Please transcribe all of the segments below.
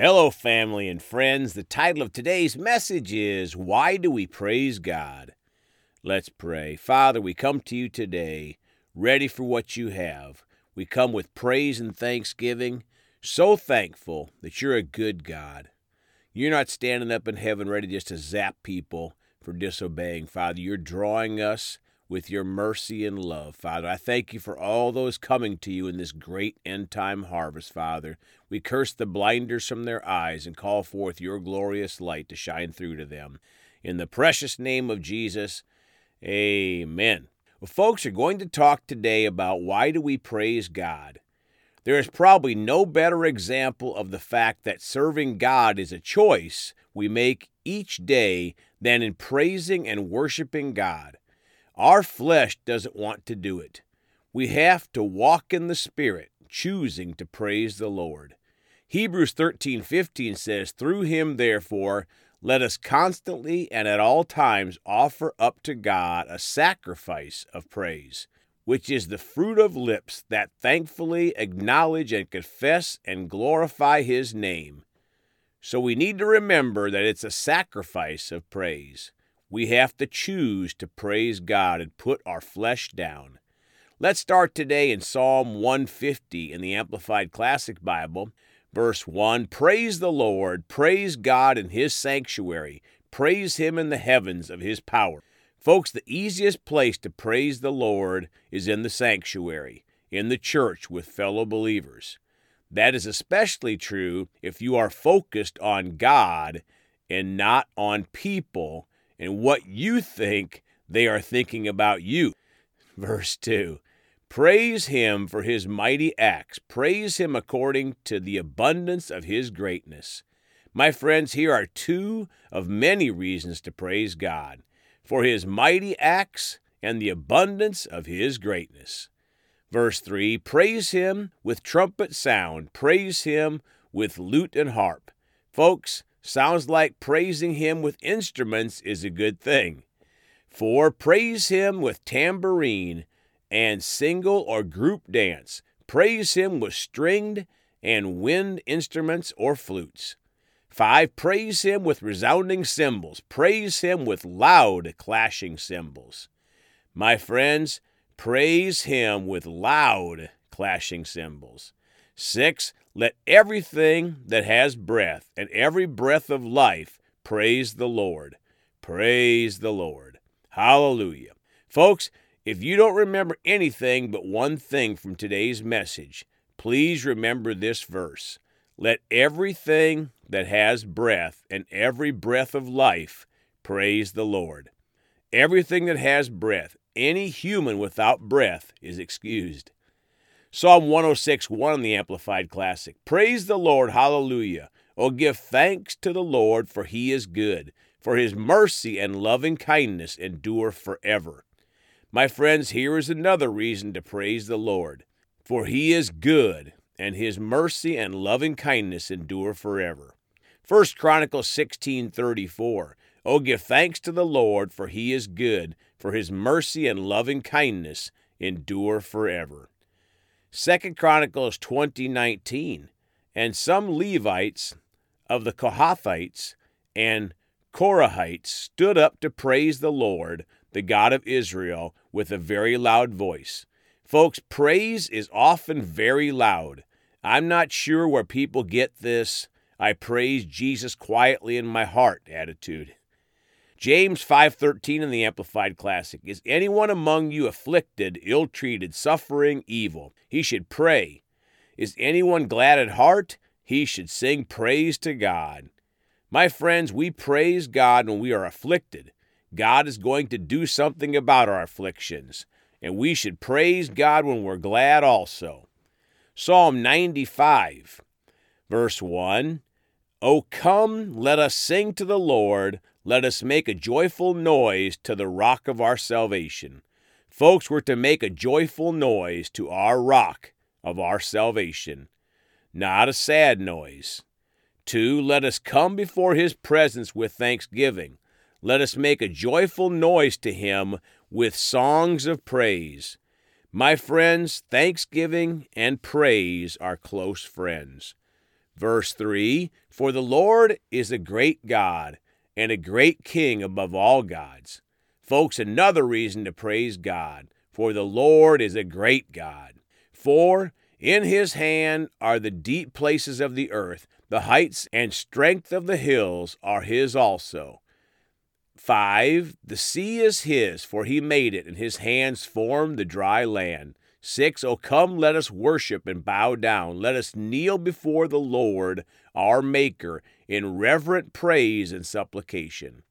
Hello, family and friends. The title of today's message is Why Do We Praise God? Let's pray. Father, we come to you today ready for what you have. We come with praise and thanksgiving, so thankful that you're a good God. You're not standing up in heaven ready just to zap people for disobeying, Father. You're drawing us with your mercy and love, Father. I thank you for all those coming to you in this great end time harvest, Father. We curse the blinders from their eyes and call forth your glorious light to shine through to them. In the precious name of Jesus, amen. Well, folks are going to talk today about why do we praise God? There is probably no better example of the fact that serving God is a choice we make each day than in praising and worshiping God. Our flesh doesn't want to do it. We have to walk in the Spirit, choosing to praise the Lord. Hebrews 13:15 says, "Through him therefore let us constantly and at all times offer up to God a sacrifice of praise, which is the fruit of lips that thankfully acknowledge and confess and glorify his name." So we need to remember that it's a sacrifice of praise. We have to choose to praise God and put our flesh down. Let's start today in Psalm 150 in the Amplified Classic Bible. Verse 1 Praise the Lord, praise God in his sanctuary, praise him in the heavens of his power. Folks, the easiest place to praise the Lord is in the sanctuary, in the church with fellow believers. That is especially true if you are focused on God and not on people and what you think they are thinking about you. Verse 2 Praise him for his mighty acts, praise him according to the abundance of his greatness. My friends, here are two of many reasons to praise God for his mighty acts and the abundance of his greatness. Verse 3 Praise him with trumpet sound, praise him with lute and harp. Folks, sounds like praising him with instruments is a good thing. For praise him with tambourine and single or group dance. Praise him with stringed and wind instruments or flutes. 5. Praise him with resounding cymbals. Praise him with loud clashing cymbals. My friends, praise him with loud clashing cymbals. 6. Let everything that has breath and every breath of life praise the Lord. Praise the Lord. Hallelujah. Folks, if you don't remember anything but one thing from today's message, please remember this verse. Let everything that has breath and every breath of life praise the Lord. Everything that has breath, any human without breath is excused. Psalm 106 1 in the Amplified Classic. Praise the Lord, hallelujah. Oh, give thanks to the Lord, for he is good, for his mercy and loving kindness endure forever. My friends, here is another reason to praise the Lord. For he is good, and his mercy and loving kindness endure forever. 1 Chronicles 16:34. Oh give thanks to the Lord for he is good, for his mercy and loving kindness endure forever. Second Chronicles 20:19, and some Levites of the Kohathites and Korahites stood up to praise the Lord, the God of Israel, with a very loud voice. Folks, praise is often very loud. I'm not sure where people get this I praise Jesus quietly in my heart attitude. James 5:13 in the Amplified Classic Is anyone among you afflicted, ill-treated, suffering evil? He should pray. Is anyone glad at heart? He should sing praise to God. My friends, we praise God when we are afflicted. God is going to do something about our afflictions, and we should praise God when we're glad also. Psalm 95, verse 1 O come, let us sing to the Lord. Let us make a joyful noise to the rock of our salvation. Folks, we're to make a joyful noise to our rock of our salvation, not a sad noise. Two, let us come before his presence with thanksgiving. Let us make a joyful noise to him with songs of praise. My friends, thanksgiving and praise are close friends. Verse 3 For the Lord is a great God and a great King above all gods. Folks, another reason to praise God. For the Lord is a great God. For in his hand are the deep places of the earth, the heights and strength of the hills are his also. 5. The sea is his, for he made it, and his hands formed the dry land. 6. O come, let us worship and bow down. Let us kneel before the Lord, our Maker, in reverent praise and supplication.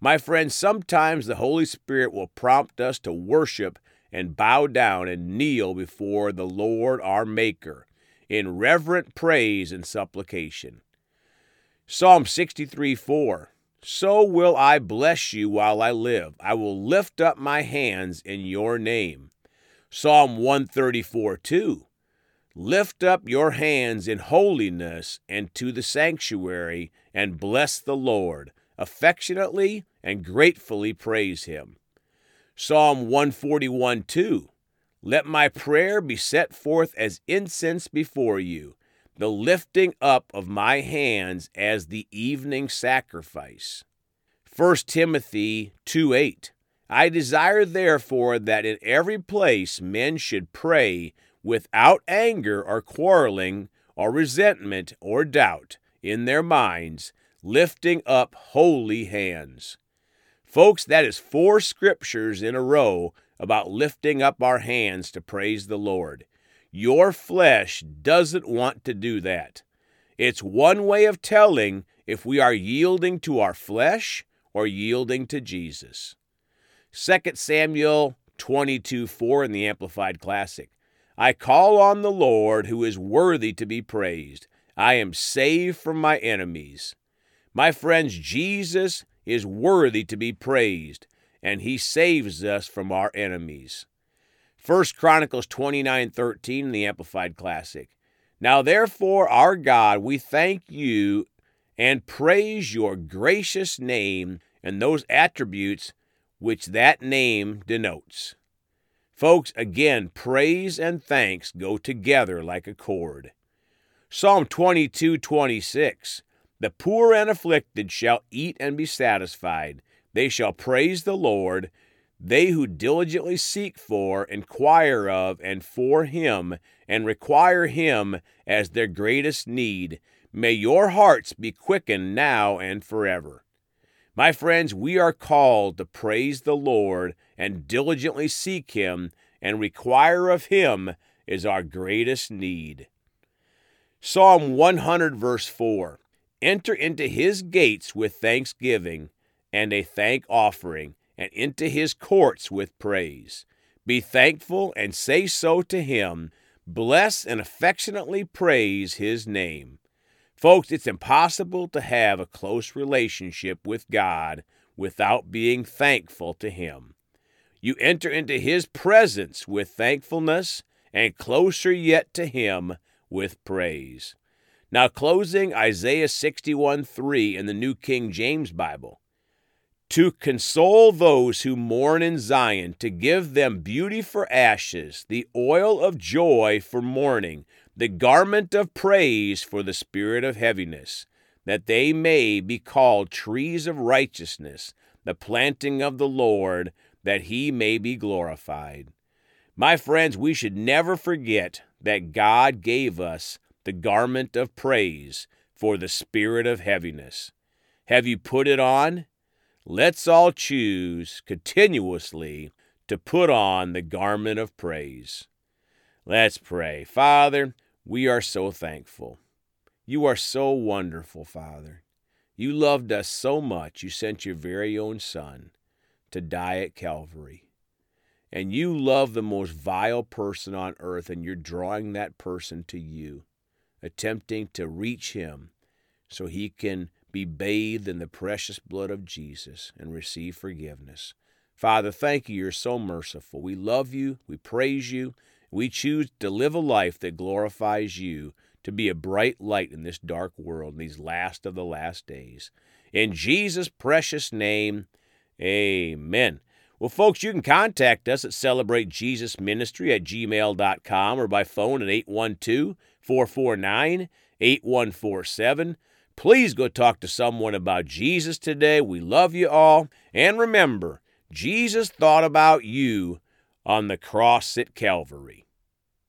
My friends, sometimes the Holy Spirit will prompt us to worship and bow down and kneel before the Lord, our Maker, in reverent praise and supplication. Psalm 63 4. So will I bless you while I live. I will lift up my hands in your name. Psalm 134 2. Lift up your hands in holiness and to the sanctuary and bless the Lord. Affectionately and gratefully praise him. Psalm 141 2. Let my prayer be set forth as incense before you, the lifting up of my hands as the evening sacrifice. 1 Timothy 2 8. I desire therefore that in every place men should pray without anger or quarreling or resentment or doubt in their minds, lifting up holy hands. Folks, that is four scriptures in a row about lifting up our hands to praise the Lord. Your flesh doesn't want to do that. It's one way of telling if we are yielding to our flesh or yielding to Jesus. 2 Samuel 22 4 in the Amplified Classic. I call on the Lord who is worthy to be praised. I am saved from my enemies. My friends, Jesus is worthy to be praised, and he saves us from our enemies. 1 Chronicles 29 13 in the Amplified Classic. Now therefore, our God, we thank you and praise your gracious name and those attributes which that name denotes. Folks, again, praise and thanks go together like a cord. Psalm 22 26. The poor and afflicted shall eat and be satisfied. They shall praise the Lord. They who diligently seek for, inquire of, and for him, and require him as their greatest need. May your hearts be quickened now and forever. My friends, we are called to praise the Lord and diligently seek Him and require of Him is our greatest need. Psalm 100, verse 4 Enter into His gates with thanksgiving and a thank offering, and into His courts with praise. Be thankful and say so to Him. Bless and affectionately praise His name. Folks, it's impossible to have a close relationship with God without being thankful to Him. You enter into His presence with thankfulness and closer yet to Him with praise. Now, closing Isaiah 61 3 in the New King James Bible. To console those who mourn in Zion, to give them beauty for ashes, the oil of joy for mourning, the garment of praise for the spirit of heaviness, that they may be called trees of righteousness, the planting of the Lord, that he may be glorified. My friends, we should never forget that God gave us the garment of praise for the spirit of heaviness. Have you put it on? Let's all choose continuously to put on the garment of praise. Let's pray. Father, we are so thankful. You are so wonderful, Father. You loved us so much, you sent your very own Son to die at Calvary. And you love the most vile person on earth, and you're drawing that person to you, attempting to reach him so he can be bathed in the precious blood of Jesus and receive forgiveness. Father, thank you. You're so merciful. We love you. We praise you. We choose to live a life that glorifies you, to be a bright light in this dark world in these last of the last days. In Jesus' precious name, amen. Well, folks, you can contact us at celebratejesusministry at gmail.com or by phone at 812 449 8147. Please go talk to someone about Jesus today. We love you all. And remember, Jesus thought about you on the cross at Calvary.